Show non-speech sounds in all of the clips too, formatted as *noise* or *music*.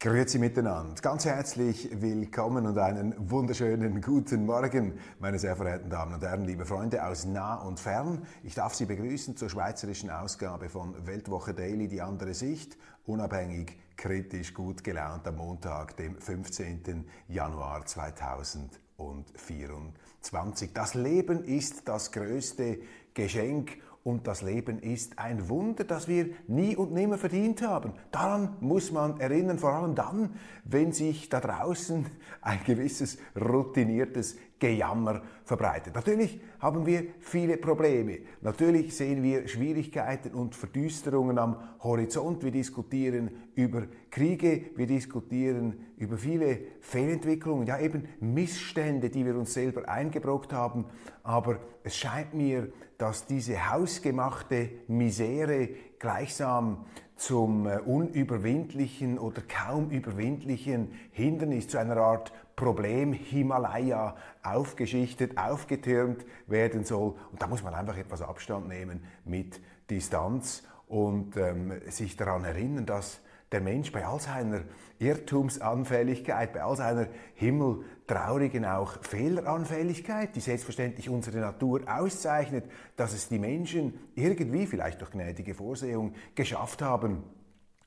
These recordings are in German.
Grüezi miteinander. Ganz herzlich willkommen und einen wunderschönen guten Morgen, meine sehr verehrten Damen und Herren, liebe Freunde aus nah und fern. Ich darf Sie begrüßen zur schweizerischen Ausgabe von Weltwoche Daily, die andere Sicht, unabhängig, kritisch, gut gelaunt am Montag, dem 15. Januar 2024. Das Leben ist das größte Geschenk und das Leben ist ein Wunder, das wir nie und nimmer verdient haben. Daran muss man erinnern, vor allem dann, wenn sich da draußen ein gewisses routiniertes Gejammer verbreitet. Natürlich haben wir viele Probleme. Natürlich sehen wir Schwierigkeiten und Verdüsterungen am Horizont. Wir diskutieren über Kriege, wir diskutieren über viele Fehlentwicklungen, ja eben Missstände, die wir uns selber eingebrockt haben. Aber es scheint mir, dass diese hausgemachte Misere gleichsam zum äh, unüberwindlichen oder kaum überwindlichen Hindernis, zu einer Art Problem Himalaya aufgeschichtet, aufgetürmt werden soll. Und da muss man einfach etwas Abstand nehmen mit Distanz und ähm, sich daran erinnern, dass der Mensch bei all seiner Irrtumsanfälligkeit, bei all seiner himmeltraurigen auch Fehleranfälligkeit, die selbstverständlich unsere Natur auszeichnet, dass es die Menschen irgendwie, vielleicht durch gnädige Vorsehung, geschafft haben,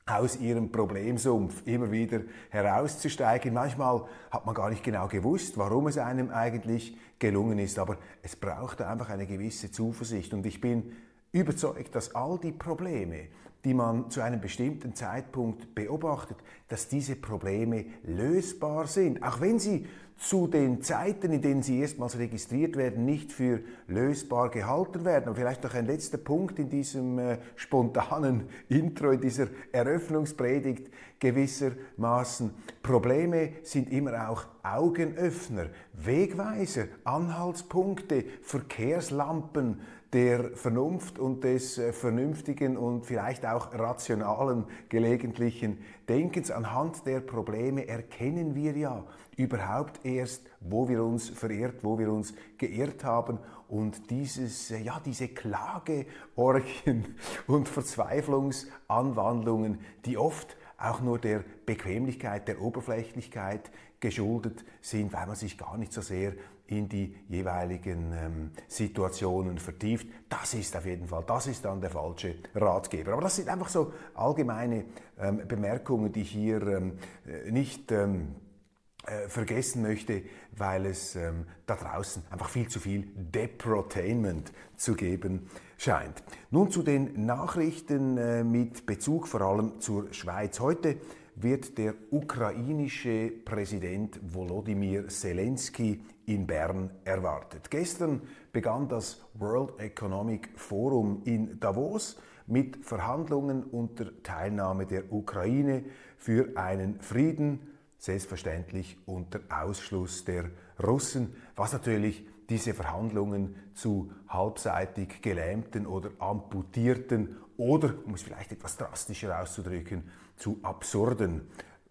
aus ihrem Problemsumpf immer wieder herauszusteigen. Manchmal hat man gar nicht genau gewusst, warum es einem eigentlich gelungen ist, aber es braucht einfach eine gewisse Zuversicht. Und ich bin überzeugt, dass all die Probleme, die man zu einem bestimmten Zeitpunkt beobachtet, dass diese Probleme lösbar sind, auch wenn sie zu den Zeiten, in denen sie erstmals registriert werden, nicht für lösbar gehalten werden. Und vielleicht noch ein letzter Punkt in diesem äh, spontanen *laughs* Intro, in dieser Eröffnungspredigt gewissermaßen. Probleme sind immer auch Augenöffner, Wegweiser, Anhaltspunkte, Verkehrslampen, der Vernunft und des äh, vernünftigen und vielleicht auch rationalen gelegentlichen Denkens. Anhand der Probleme erkennen wir ja überhaupt erst, wo wir uns verirrt, wo wir uns geirrt haben und dieses, äh, ja, diese Klageorgien *laughs* und Verzweiflungsanwandlungen, die oft auch nur der Bequemlichkeit, der Oberflächlichkeit geschuldet sind, weil man sich gar nicht so sehr in die jeweiligen ähm, Situationen vertieft. Das ist auf jeden Fall, das ist dann der falsche Ratgeber. Aber das sind einfach so allgemeine ähm, Bemerkungen, die ich hier ähm, äh, nicht ähm, äh, vergessen möchte, weil es ähm, da draußen einfach viel zu viel Deprotainment zu geben scheint. Nun zu den Nachrichten äh, mit Bezug vor allem zur Schweiz. Heute wird der ukrainische Präsident Volodymyr Zelensky in Bern erwartet. Gestern begann das World Economic Forum in Davos mit Verhandlungen unter Teilnahme der Ukraine für einen Frieden, selbstverständlich unter Ausschluss der Russen, was natürlich diese Verhandlungen zu halbseitig gelähmten oder amputierten oder, um es vielleicht etwas drastischer auszudrücken, zu absurden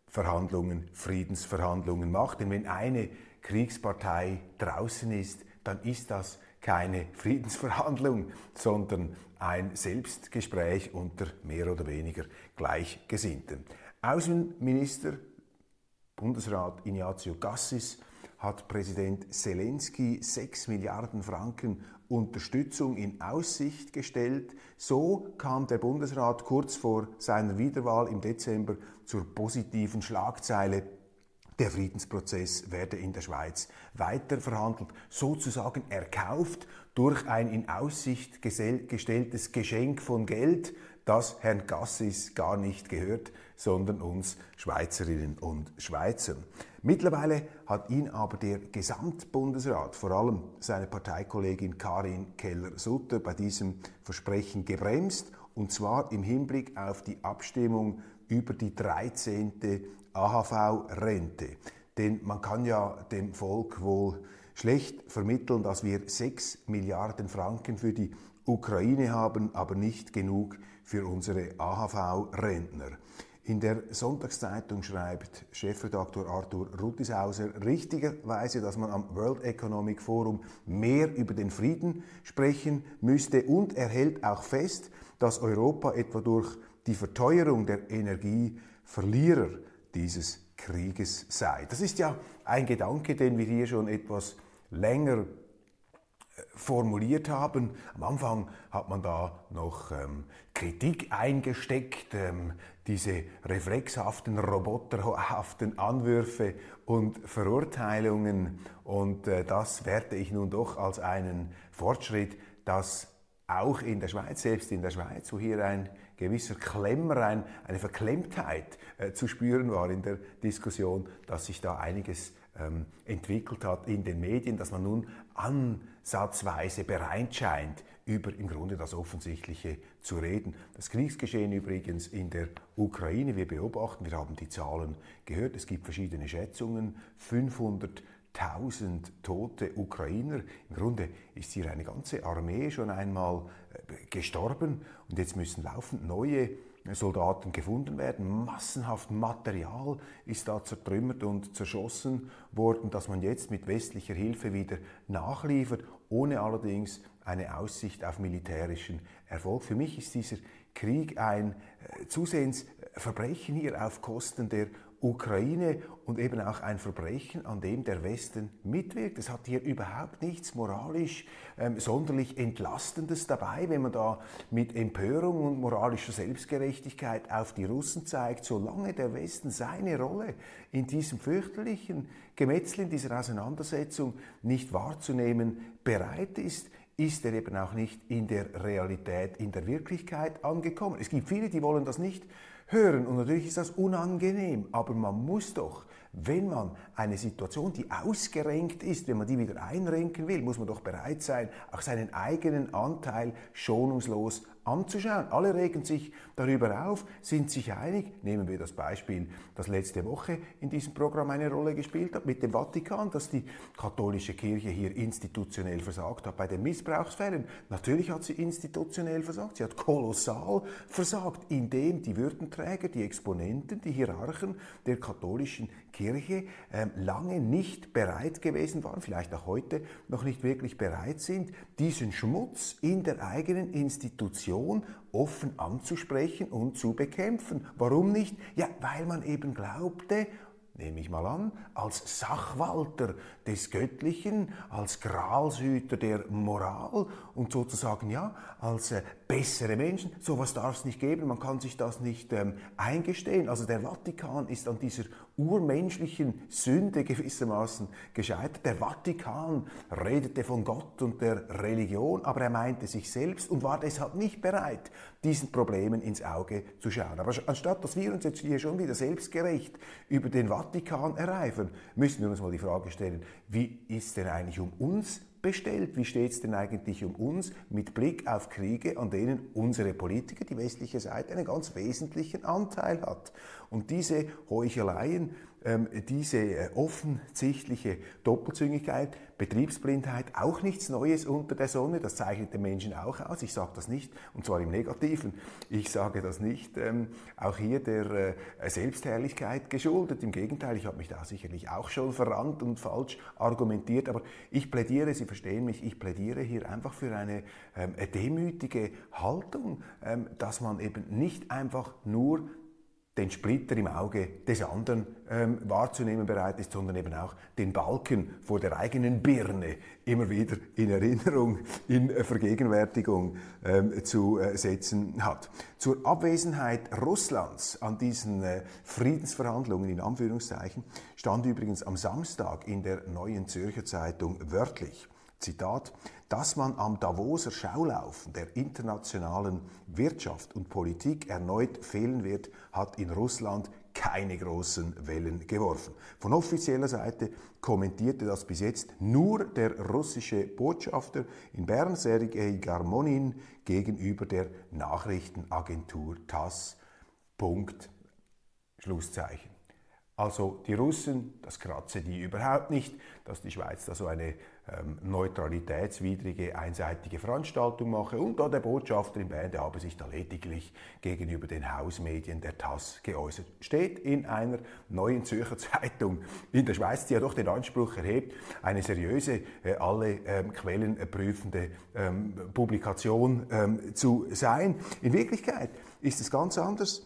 Verhandlungen, Friedensverhandlungen macht. Denn wenn eine Kriegspartei draußen ist, dann ist das keine Friedensverhandlung, sondern ein Selbstgespräch unter mehr oder weniger Gleichgesinnten. Außenminister Bundesrat Ignazio Gassis hat Präsident Zelensky 6 Milliarden Franken Unterstützung in Aussicht gestellt. So kam der Bundesrat kurz vor seiner Wiederwahl im Dezember zur positiven Schlagzeile der Friedensprozess werde in der Schweiz weiter verhandelt, sozusagen erkauft durch ein in Aussicht gestelltes Geschenk von Geld, das Herrn Gassis gar nicht gehört, sondern uns Schweizerinnen und Schweizer. Mittlerweile hat ihn aber der Gesamtbundesrat, vor allem seine Parteikollegin Karin Keller-Sutter, bei diesem Versprechen gebremst, und zwar im Hinblick auf die Abstimmung über die 13. AHV-Rente. Denn man kann ja dem Volk wohl schlecht vermitteln, dass wir 6 Milliarden Franken für die Ukraine haben, aber nicht genug für unsere AHV-Rentner. In der Sonntagszeitung schreibt Chefredaktor Arthur Rutishauser richtigerweise, dass man am World Economic Forum mehr über den Frieden sprechen müsste und er hält auch fest, dass Europa etwa durch die Verteuerung der Energie Verlierer dieses Krieges sei. Das ist ja ein Gedanke, den wir hier schon etwas länger formuliert haben. Am Anfang hat man da noch ähm, Kritik eingesteckt, ähm, diese reflexhaften, roboterhaften Anwürfe und Verurteilungen. Und äh, das werte ich nun doch als einen Fortschritt, dass auch in der Schweiz, selbst in der Schweiz, wo hier ein gewisser Klemmer, ein, eine Verklemmtheit äh, zu spüren war in der Diskussion, dass sich da einiges ähm, entwickelt hat in den Medien, dass man nun ansatzweise bereit scheint, über im Grunde das Offensichtliche zu reden. Das Kriegsgeschehen übrigens in der Ukraine, wir beobachten, wir haben die Zahlen gehört, es gibt verschiedene Schätzungen, 500 1000 tote Ukrainer. Im Grunde ist hier eine ganze Armee schon einmal äh, gestorben und jetzt müssen laufend neue Soldaten gefunden werden. Massenhaft Material ist da zertrümmert und zerschossen worden, dass man jetzt mit westlicher Hilfe wieder nachliefert, ohne allerdings eine Aussicht auf militärischen Erfolg. Für mich ist dieser Krieg ein äh, zusehends Verbrechen hier auf Kosten der Ukraine und eben auch ein Verbrechen, an dem der Westen mitwirkt. Es hat hier überhaupt nichts moralisch ähm, sonderlich Entlastendes dabei, wenn man da mit Empörung und moralischer Selbstgerechtigkeit auf die Russen zeigt, solange der Westen seine Rolle in diesem fürchterlichen Gemetzel, in dieser Auseinandersetzung nicht wahrzunehmen bereit ist, ist er eben auch nicht in der Realität, in der Wirklichkeit angekommen. Es gibt viele, die wollen das nicht hören. Und natürlich ist das unangenehm, aber man muss doch, wenn man eine Situation, die ausgerenkt ist, wenn man die wieder einrenken will, muss man doch bereit sein, auch seinen eigenen Anteil schonungslos anzuschauen. Alle regen sich darüber auf, sind sich einig. Nehmen wir das Beispiel, das letzte Woche in diesem Programm eine Rolle gespielt hat, mit dem Vatikan, dass die katholische Kirche hier institutionell versagt hat bei den Missbrauchsfällen. Natürlich hat sie institutionell versagt, sie hat kolossal versagt, indem die Würdenträger, die Exponenten, die Hierarchen der katholischen Kirche äh, lange nicht bereit gewesen waren, vielleicht auch heute noch nicht wirklich bereit sind, diesen Schmutz in der eigenen Institution offen anzusprechen und zu bekämpfen. Warum nicht? Ja, weil man eben glaubte, nehme ich mal an, als Sachwalter des Göttlichen, als Gralshüter der Moral und sozusagen ja, als äh, bessere Menschen. Sowas darf es nicht geben, man kann sich das nicht ähm, eingestehen. Also der Vatikan ist an dieser urmenschlichen Sünde gewissermaßen gescheitert. Der Vatikan redete von Gott und der Religion, aber er meinte sich selbst und war deshalb nicht bereit, diesen Problemen ins Auge zu schauen. Aber anstatt dass wir uns jetzt hier schon wieder selbstgerecht über den Vatikan ereifern, müssen wir uns mal die Frage stellen, wie ist denn eigentlich um uns bestellt? Wie steht es denn eigentlich um uns mit Blick auf Kriege, an denen unsere Politiker, die westliche Seite, einen ganz wesentlichen Anteil hat? Und diese Heucheleien, diese äh, offensichtliche Doppelzüngigkeit, Betriebsblindheit, auch nichts Neues unter der Sonne, das zeichnet den Menschen auch aus. Ich sage das nicht, und zwar im Negativen, ich sage das nicht ähm, auch hier der äh, Selbstherrlichkeit geschuldet. Im Gegenteil, ich habe mich da sicherlich auch schon verrannt und falsch argumentiert, aber ich plädiere, Sie verstehen mich, ich plädiere hier einfach für eine ähm, demütige Haltung, ähm, dass man eben nicht einfach nur den Splitter im Auge des anderen ähm, wahrzunehmen bereit ist, sondern eben auch den Balken vor der eigenen Birne immer wieder in Erinnerung, in Vergegenwärtigung ähm, zu äh, setzen hat. Zur Abwesenheit Russlands an diesen äh, Friedensverhandlungen in Anführungszeichen stand übrigens am Samstag in der Neuen Zürcher Zeitung wörtlich. Zitat, dass man am Davoser Schaulaufen der internationalen Wirtschaft und Politik erneut fehlen wird, hat in Russland keine großen Wellen geworfen. Von offizieller Seite kommentierte das bis jetzt nur der russische Botschafter in Bern, Sergei Garmonin, gegenüber der Nachrichtenagentur TASS. Punkt. Schlusszeichen. Also die Russen, das kratze die überhaupt nicht, dass die Schweiz da so eine ähm, neutralitätswidrige, einseitige Veranstaltung mache. Und da der Botschafter in Bern, der habe sich da lediglich gegenüber den Hausmedien der TAS geäußert. Steht in einer neuen Zürcher *laughs* Zeitung in der Schweiz, die ja doch den Anspruch erhebt, eine seriöse, äh, alle ähm, Quellen prüfende ähm, Publikation zu sein. In Wirklichkeit ist es ganz anders.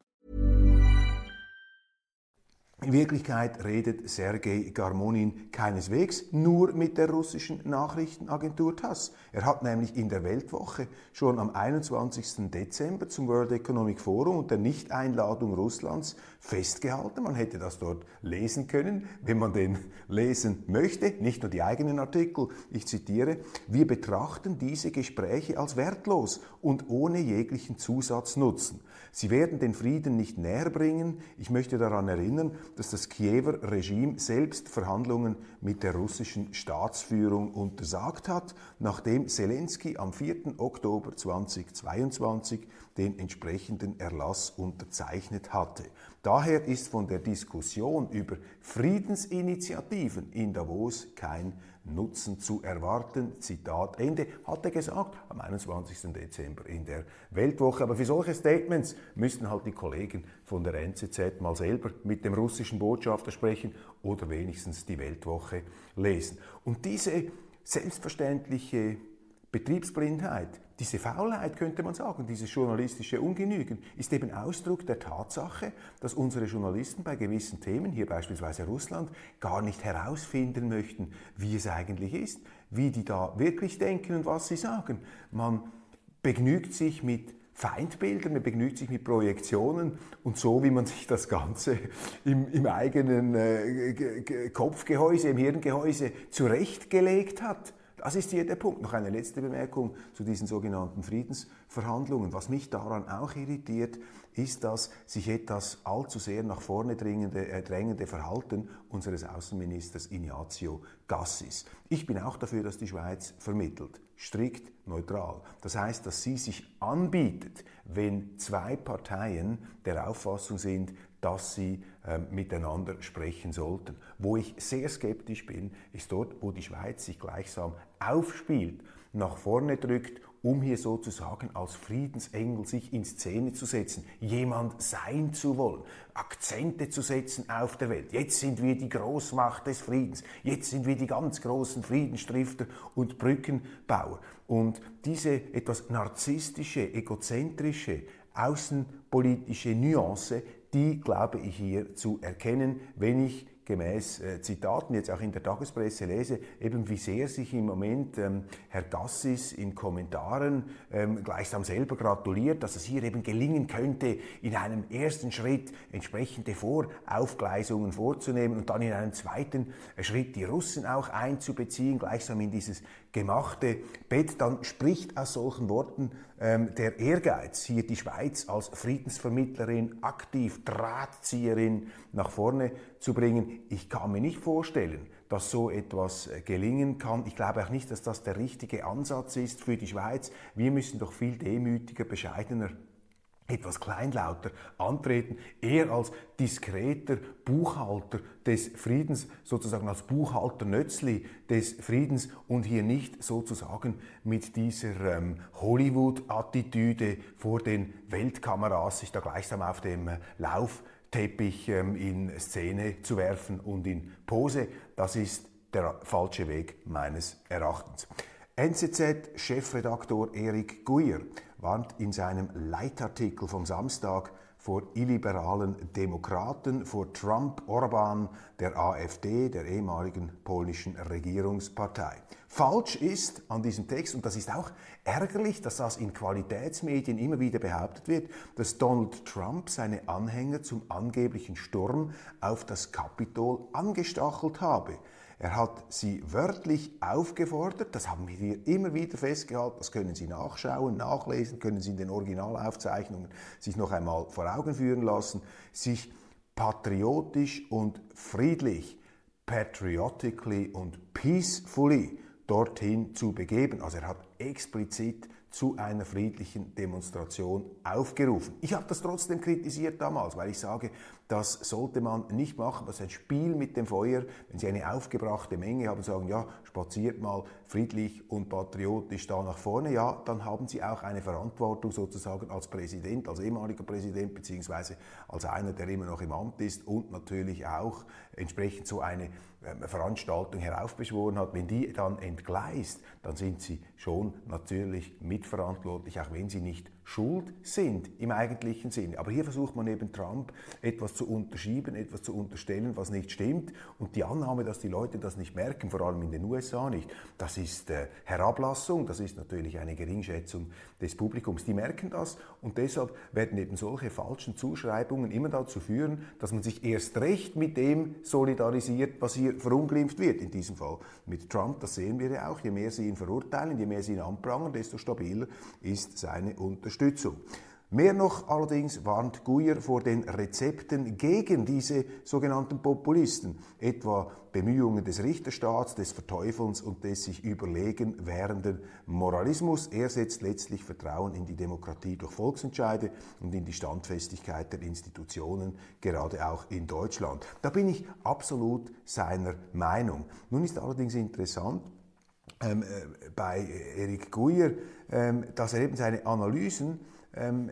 In Wirklichkeit redet Sergei Garmonin keineswegs nur mit der russischen Nachrichtenagentur TASS. Er hat nämlich in der Weltwoche schon am 21. Dezember zum World Economic Forum und der Nichteinladung Russlands festgehalten. Man hätte das dort lesen können, wenn man den lesen möchte, nicht nur die eigenen Artikel. Ich zitiere, wir betrachten diese Gespräche als wertlos und ohne jeglichen Zusatznutzen. Sie werden den Frieden nicht näher bringen. Ich möchte daran erinnern, dass das Kiewer Regime selbst Verhandlungen mit der russischen Staatsführung untersagt hat, nachdem Zelensky am 4. Oktober 2022 den entsprechenden Erlass unterzeichnet hatte. Daher ist von der Diskussion über Friedensinitiativen in Davos kein Nutzen zu erwarten. Zitat Ende, hat er gesagt am 21. Dezember in der Weltwoche. Aber für solche Statements müssten halt die Kollegen von der NZZ mal selber mit dem russischen Botschafter sprechen oder wenigstens die Weltwoche lesen. Und diese selbstverständliche Betriebsblindheit, diese Faulheit könnte man sagen, dieses journalistische Ungenügen, ist eben Ausdruck der Tatsache, dass unsere Journalisten bei gewissen Themen, hier beispielsweise Russland, gar nicht herausfinden möchten, wie es eigentlich ist, wie die da wirklich denken und was sie sagen. Man begnügt sich mit Feindbildern, man begnügt sich mit Projektionen und so, wie man sich das Ganze im, im eigenen äh, Kopfgehäuse, im Hirngehäuse zurechtgelegt hat das ist hier der Punkt. Noch eine letzte Bemerkung zu diesen sogenannten Friedensverhandlungen. Was mich daran auch irritiert, ist das sich etwas allzu sehr nach vorne drängende, äh, drängende Verhalten unseres Außenministers Ignazio Gassis. Ich bin auch dafür, dass die Schweiz vermittelt, strikt neutral. Das heißt, dass sie sich anbietet, wenn zwei Parteien der Auffassung sind, dass sie miteinander sprechen sollten. Wo ich sehr skeptisch bin, ist dort, wo die Schweiz sich gleichsam aufspielt, nach vorne drückt, um hier sozusagen als Friedensengel sich in Szene zu setzen, jemand sein zu wollen, Akzente zu setzen auf der Welt. Jetzt sind wir die Großmacht des Friedens, jetzt sind wir die ganz großen Friedensstifter und Brückenbauer. Und diese etwas narzisstische, egozentrische, außenpolitische Nuance, die glaube ich hier zu erkennen, wenn ich gemäß äh, Zitaten jetzt auch in der Tagespresse lese, eben wie sehr sich im Moment ähm, Herr Gassis in Kommentaren ähm, gleichsam selber gratuliert, dass es hier eben gelingen könnte, in einem ersten Schritt entsprechende Voraufgleisungen vorzunehmen und dann in einem zweiten Schritt die Russen auch einzubeziehen, gleichsam in dieses gemachte Bett, dann spricht aus solchen Worten ähm, der Ehrgeiz, hier die Schweiz als Friedensvermittlerin, aktiv Drahtzieherin nach vorne zu bringen. Ich kann mir nicht vorstellen, dass so etwas äh, gelingen kann. Ich glaube auch nicht, dass das der richtige Ansatz ist für die Schweiz. Wir müssen doch viel demütiger, bescheidener etwas kleinlauter antreten, eher als diskreter Buchhalter des Friedens, sozusagen als Buchhalter Nötzli des Friedens und hier nicht sozusagen mit dieser ähm, Hollywood-Attitüde vor den Weltkameras sich da gleichsam auf dem äh, Laufteppich ähm, in Szene zu werfen und in Pose. Das ist der falsche Weg meines Erachtens. NZZ-Chefredaktor Erik Guyer warnt in seinem Leitartikel vom Samstag vor illiberalen Demokraten, vor Trump, Orban, der AfD, der ehemaligen polnischen Regierungspartei. Falsch ist an diesem Text, und das ist auch ärgerlich, dass das in Qualitätsmedien immer wieder behauptet wird, dass Donald Trump seine Anhänger zum angeblichen Sturm auf das Kapitol angestachelt habe. Er hat sie wörtlich aufgefordert, das haben wir immer wieder festgehalten, das können Sie nachschauen, nachlesen, können Sie in den Originalaufzeichnungen sich noch einmal vor Augen führen lassen, sich patriotisch und friedlich, patriotically und peacefully dorthin zu begeben. Also er hat explizit zu einer friedlichen Demonstration aufgerufen. Ich habe das trotzdem kritisiert damals, weil ich sage, das sollte man nicht machen. Das ist ein Spiel mit dem Feuer. Wenn Sie eine aufgebrachte Menge haben und sagen, ja, spaziert mal friedlich und patriotisch da nach vorne, ja, dann haben Sie auch eine Verantwortung sozusagen als Präsident, als ehemaliger Präsident, beziehungsweise als einer, der immer noch im Amt ist und natürlich auch entsprechend so eine ähm, Veranstaltung heraufbeschworen hat. Wenn die dann entgleist, dann sind Sie schon natürlich mitverantwortlich, auch wenn Sie nicht schuld sind im eigentlichen Sinne. Aber hier versucht man eben Trump etwas zu unterschieben, etwas zu unterstellen, was nicht stimmt. Und die Annahme, dass die Leute das nicht merken, vor allem in den USA nicht, das ist äh, Herablassung, das ist natürlich eine Geringschätzung des Publikums. Die merken das und deshalb werden eben solche falschen Zuschreibungen immer dazu führen, dass man sich erst recht mit dem solidarisiert, was hier verunglimpft wird. In diesem Fall mit Trump, das sehen wir ja auch. Je mehr sie ihn verurteilen, je mehr sie ihn anprangern, desto stabiler ist seine Unterstützung. Unterstützung. Mehr noch allerdings warnt Guyer vor den Rezepten gegen diese sogenannten Populisten, etwa Bemühungen des Richterstaats, des Verteufelns und des sich überlegen währenden Moralismus. Er setzt letztlich Vertrauen in die Demokratie durch Volksentscheide und in die Standfestigkeit der Institutionen, gerade auch in Deutschland. Da bin ich absolut seiner Meinung. Nun ist allerdings interessant, ähm, äh, bei Erik Guyer, ähm, dass er eben seine Analysen ähm,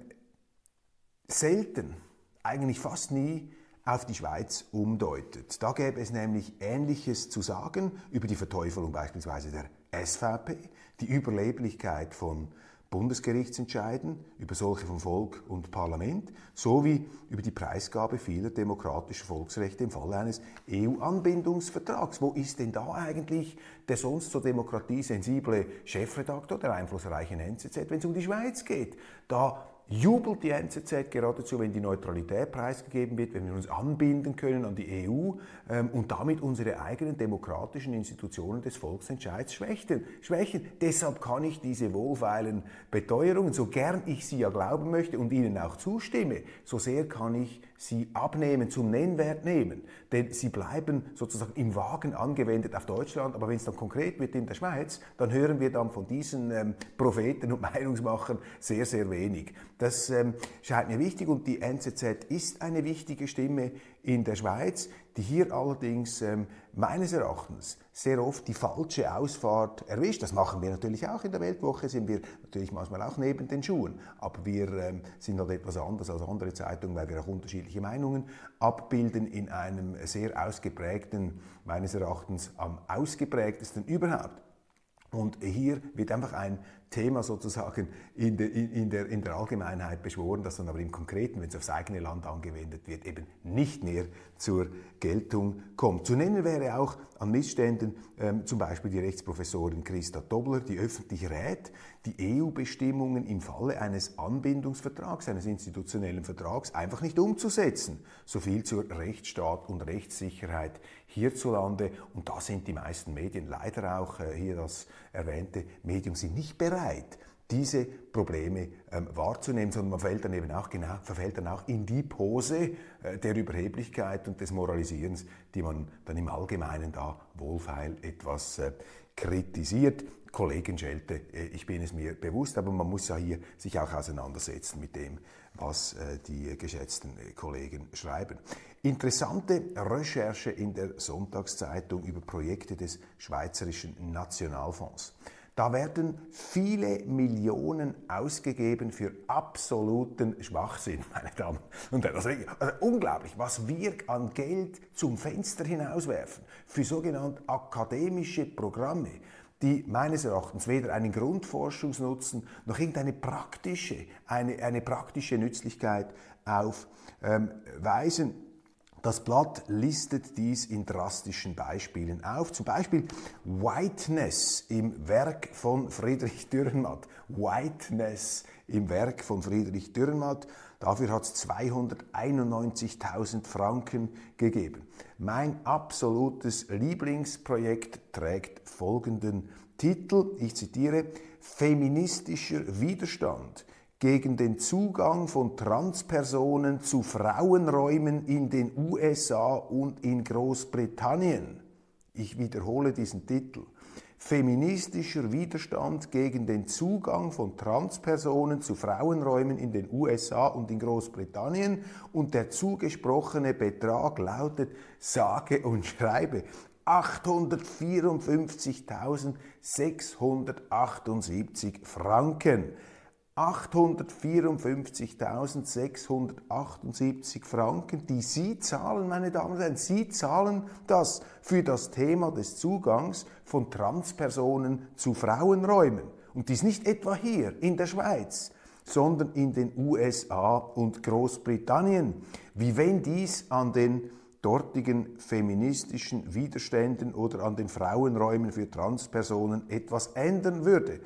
selten, eigentlich fast nie auf die Schweiz umdeutet. Da gäbe es nämlich Ähnliches zu sagen über die Verteufelung beispielsweise der SVP, die Überleblichkeit von Bundesgerichtsentscheiden über solche von Volk und Parlament sowie über die Preisgabe vieler demokratischer Volksrechte im Falle eines EU-Anbindungsvertrags. Wo ist denn da eigentlich der sonst zur Demokratie sensible Chefredaktor der einflussreichen NZZ, wenn es um die Schweiz geht? Da jubelt die NZZ geradezu, wenn die Neutralität preisgegeben wird, wenn wir uns anbinden können an die EU ähm, und damit unsere eigenen demokratischen Institutionen des Volksentscheids schwächen. schwächen. Deshalb kann ich diese wohlfeilen Beteuerungen, so gern ich sie ja glauben möchte und ihnen auch zustimme, so sehr kann ich sie abnehmen, zum Nennwert nehmen. Denn sie bleiben sozusagen im Wagen angewendet auf Deutschland, aber wenn es dann konkret wird in der Schweiz, dann hören wir dann von diesen ähm, Propheten und *laughs* Meinungsmachern sehr, sehr wenig. Das ähm, scheint mir wichtig und die NZZ ist eine wichtige Stimme in der Schweiz, die hier allerdings ähm, meines Erachtens sehr oft die falsche Ausfahrt erwischt. Das machen wir natürlich auch in der Weltwoche, sind wir natürlich manchmal auch neben den Schuhen, aber wir ähm, sind halt etwas anders als andere Zeitungen, weil wir auch unterschiedliche Meinungen abbilden in einem sehr ausgeprägten, meines Erachtens am ausgeprägtesten überhaupt. Und hier wird einfach ein Thema sozusagen in der, in, der, in der Allgemeinheit beschworen, das dann aber im Konkreten, wenn es aufs eigene Land angewendet wird, eben nicht mehr zur Geltung kommt. Zu nennen wäre auch an Missständen ähm, zum Beispiel die Rechtsprofessorin Christa Dobler, die öffentlich rät, die EU-Bestimmungen im Falle eines Anbindungsvertrags, eines institutionellen Vertrags einfach nicht umzusetzen. So viel zur Rechtsstaat und Rechtssicherheit hierzulande. Und da sind die meisten Medien, leider auch äh, hier das erwähnte Medium, sind nicht bereit, diese Probleme ähm, wahrzunehmen, sondern man fällt dann eben auch genau, verfällt dann auch in die Pose äh, der Überheblichkeit und des Moralisierens, die man dann im Allgemeinen da wohlfeil etwas äh, kritisiert. Kollegen Schelte, äh, ich bin es mir bewusst, aber man muss ja hier sich auch auseinandersetzen mit dem, was äh, die geschätzten äh, Kollegen schreiben. Interessante Recherche in der Sonntagszeitung über Projekte des Schweizerischen Nationalfonds. Da werden viele Millionen ausgegeben für absoluten Schwachsinn, meine Damen und Herren. Also, also unglaublich, was wir an Geld zum Fenster hinauswerfen für sogenannte akademische Programme die meines Erachtens weder einen Grundforschungsnutzen noch irgendeine praktische, eine, eine praktische Nützlichkeit aufweisen. Ähm, das Blatt listet dies in drastischen Beispielen auf. Zum Beispiel Whiteness im Werk von Friedrich Dürrenmatt. Whiteness im Werk von Friedrich Dürrenmatt. Dafür hat es 291.000 Franken gegeben. Mein absolutes Lieblingsprojekt trägt folgenden Titel. Ich zitiere. Feministischer Widerstand gegen den Zugang von Transpersonen zu Frauenräumen in den USA und in Großbritannien. Ich wiederhole diesen Titel. Feministischer Widerstand gegen den Zugang von Transpersonen zu Frauenräumen in den USA und in Großbritannien und der zugesprochene Betrag lautet sage und schreibe 854.678 Franken. 854.678 Franken, die Sie zahlen, meine Damen und Herren. Sie zahlen das für das Thema des Zugangs von Transpersonen zu Frauenräumen. Und dies nicht etwa hier in der Schweiz, sondern in den USA und Großbritannien. Wie wenn dies an den dortigen feministischen Widerständen oder an den Frauenräumen für Transpersonen etwas ändern würde.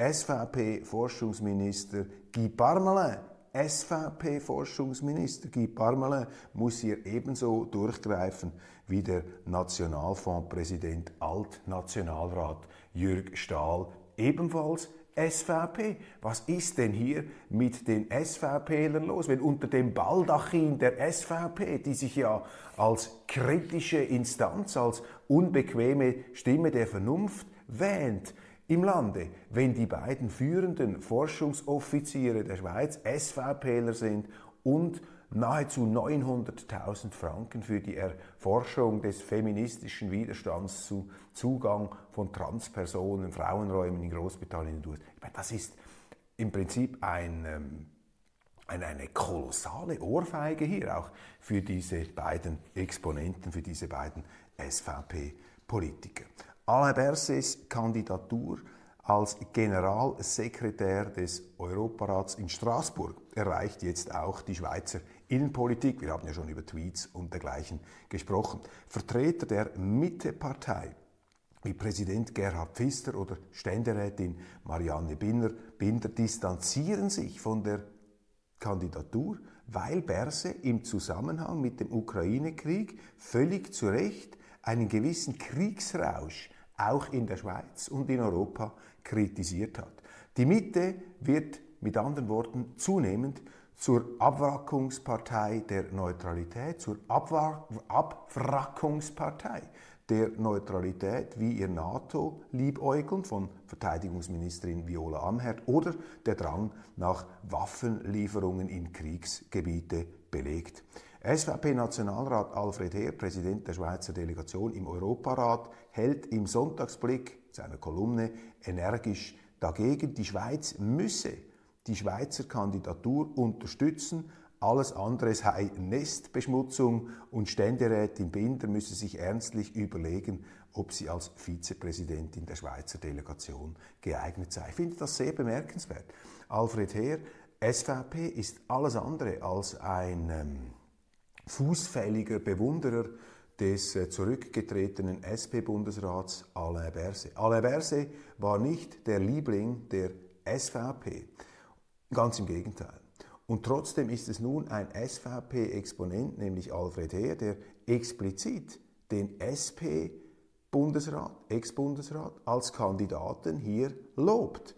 SVP-Forschungsminister Guy Parmelin, SVP-Forschungsminister Guy Parmelin muss hier ebenso durchgreifen wie der Nationalfondspräsident Altnationalrat Jürg Stahl, ebenfalls SVP. Was ist denn hier mit den SVPlern los, wenn unter dem Baldachin der SVP, die sich ja als kritische Instanz, als unbequeme Stimme der Vernunft wähnt, im Lande, wenn die beiden führenden Forschungsoffiziere der Schweiz SVPler sind und nahezu 900.000 Franken für die Erforschung des feministischen Widerstands zu Zugang von Transpersonen, Frauenräumen in Großbritannien durch. Ich meine, das ist im Prinzip ein, ähm, eine, eine kolossale Ohrfeige hier auch für diese beiden Exponenten, für diese beiden SVP-Politiker. Alain Berses Kandidatur als Generalsekretär des Europarats in Straßburg erreicht jetzt auch die Schweizer Innenpolitik. Wir haben ja schon über Tweets und dergleichen gesprochen. Vertreter der Mittepartei wie Präsident Gerhard Pfister oder Ständerätin Marianne Binder, Binder distanzieren sich von der Kandidatur, weil Berse im Zusammenhang mit dem Ukraine-Krieg völlig zu Recht einen gewissen Kriegsrausch auch in der Schweiz und in Europa kritisiert hat. Die Mitte wird mit anderen Worten zunehmend zur Abwrackungspartei der Neutralität, zur Abwrackungspartei der Neutralität, wie ihr NATO-Liebäugeln von Verteidigungsministerin Viola Amherd oder der Drang nach Waffenlieferungen in Kriegsgebiete belegt. SVP-Nationalrat Alfred Heer, Präsident der Schweizer Delegation im Europarat, hält im Sonntagsblick seiner Kolumne energisch dagegen. Die Schweiz müsse die Schweizer Kandidatur unterstützen. Alles andere sei Nestbeschmutzung und Ständerätin Binder müsse sich ernstlich überlegen, ob sie als Vizepräsidentin der Schweizer Delegation geeignet sei. Ich finde das sehr bemerkenswert. Alfred Heer, SVP ist alles andere als ein ähm, fußfälliger Bewunderer des äh, zurückgetretenen SP-Bundesrats Alain Berset. Alain Berset war nicht der Liebling der SVP, ganz im Gegenteil. Und trotzdem ist es nun ein SVP-Exponent, nämlich Alfred Heer, der explizit den SP-Bundesrat, Ex-Bundesrat als Kandidaten hier lobt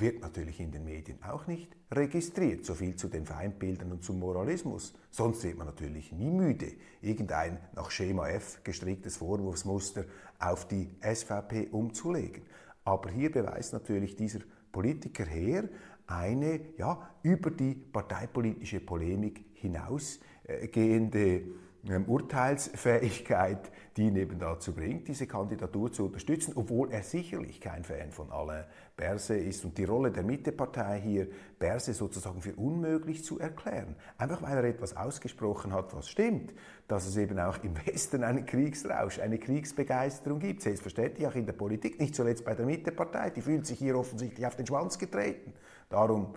wird natürlich in den Medien auch nicht registriert. So viel zu den Feindbildern und zum Moralismus. Sonst wird man natürlich nie müde, irgendein nach Schema F gestricktes Vorwurfsmuster auf die SVP umzulegen. Aber hier beweist natürlich dieser Politiker her eine ja, über die parteipolitische Polemik hinausgehende Urteilsfähigkeit, die ihn eben dazu bringt, diese Kandidatur zu unterstützen, obwohl er sicherlich kein Fan von Alain Berset ist und die Rolle der Mittepartei hier, Berset sozusagen für unmöglich zu erklären. Einfach weil er etwas ausgesprochen hat, was stimmt, dass es eben auch im Westen einen Kriegsrausch, eine Kriegsbegeisterung gibt. Selbstverständlich auch in der Politik, nicht zuletzt bei der Mittepartei, die fühlt sich hier offensichtlich auf den Schwanz getreten. Darum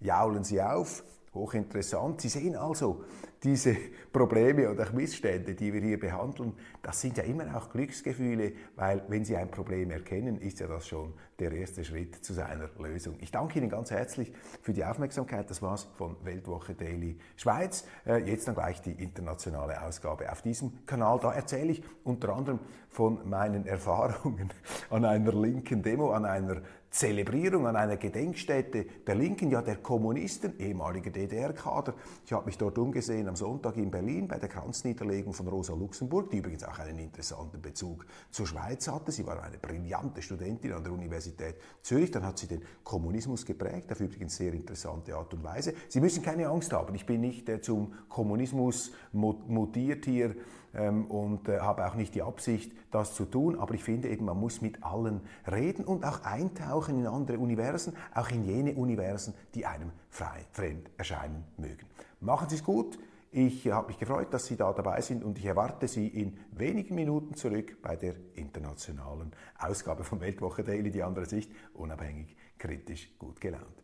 jaulen sie auf, hochinteressant. Sie sehen also, diese Probleme oder Missstände, die wir hier behandeln, das sind ja immer auch Glücksgefühle, weil wenn Sie ein Problem erkennen, ist ja das schon der erste Schritt zu seiner Lösung. Ich danke Ihnen ganz herzlich für die Aufmerksamkeit. Das war's von Weltwoche Daily Schweiz. Äh, jetzt dann gleich die internationale Ausgabe auf diesem Kanal. Da erzähle ich unter anderem von meinen Erfahrungen an einer linken Demo, an einer Zelebrierung an einer Gedenkstätte der Linken, ja der Kommunisten, ehemaliger DDR-Kader. Ich habe mich dort umgesehen am Sonntag in Berlin bei der Kranzniederlegung von Rosa Luxemburg, die übrigens auch einen interessanten Bezug zur Schweiz hatte. Sie war eine brillante Studentin an der Universität Zürich, dann hat sie den Kommunismus geprägt, auf übrigens sehr interessante Art und Weise. Sie müssen keine Angst haben, ich bin nicht äh, zum Kommunismus mutiert hier ähm, und äh, habe auch nicht die Absicht, das zu tun. Aber ich finde eben, man muss mit allen reden und auch eintauchen in andere Universen, auch in jene Universen, die einem frei, fremd erscheinen mögen. Machen Sie es gut. Ich habe mich gefreut, dass Sie da dabei sind und ich erwarte Sie in wenigen Minuten zurück bei der internationalen Ausgabe von Weltwoche Daily, die andere Sicht, unabhängig, kritisch, gut gelaunt.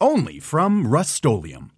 only from Rust-Oleum.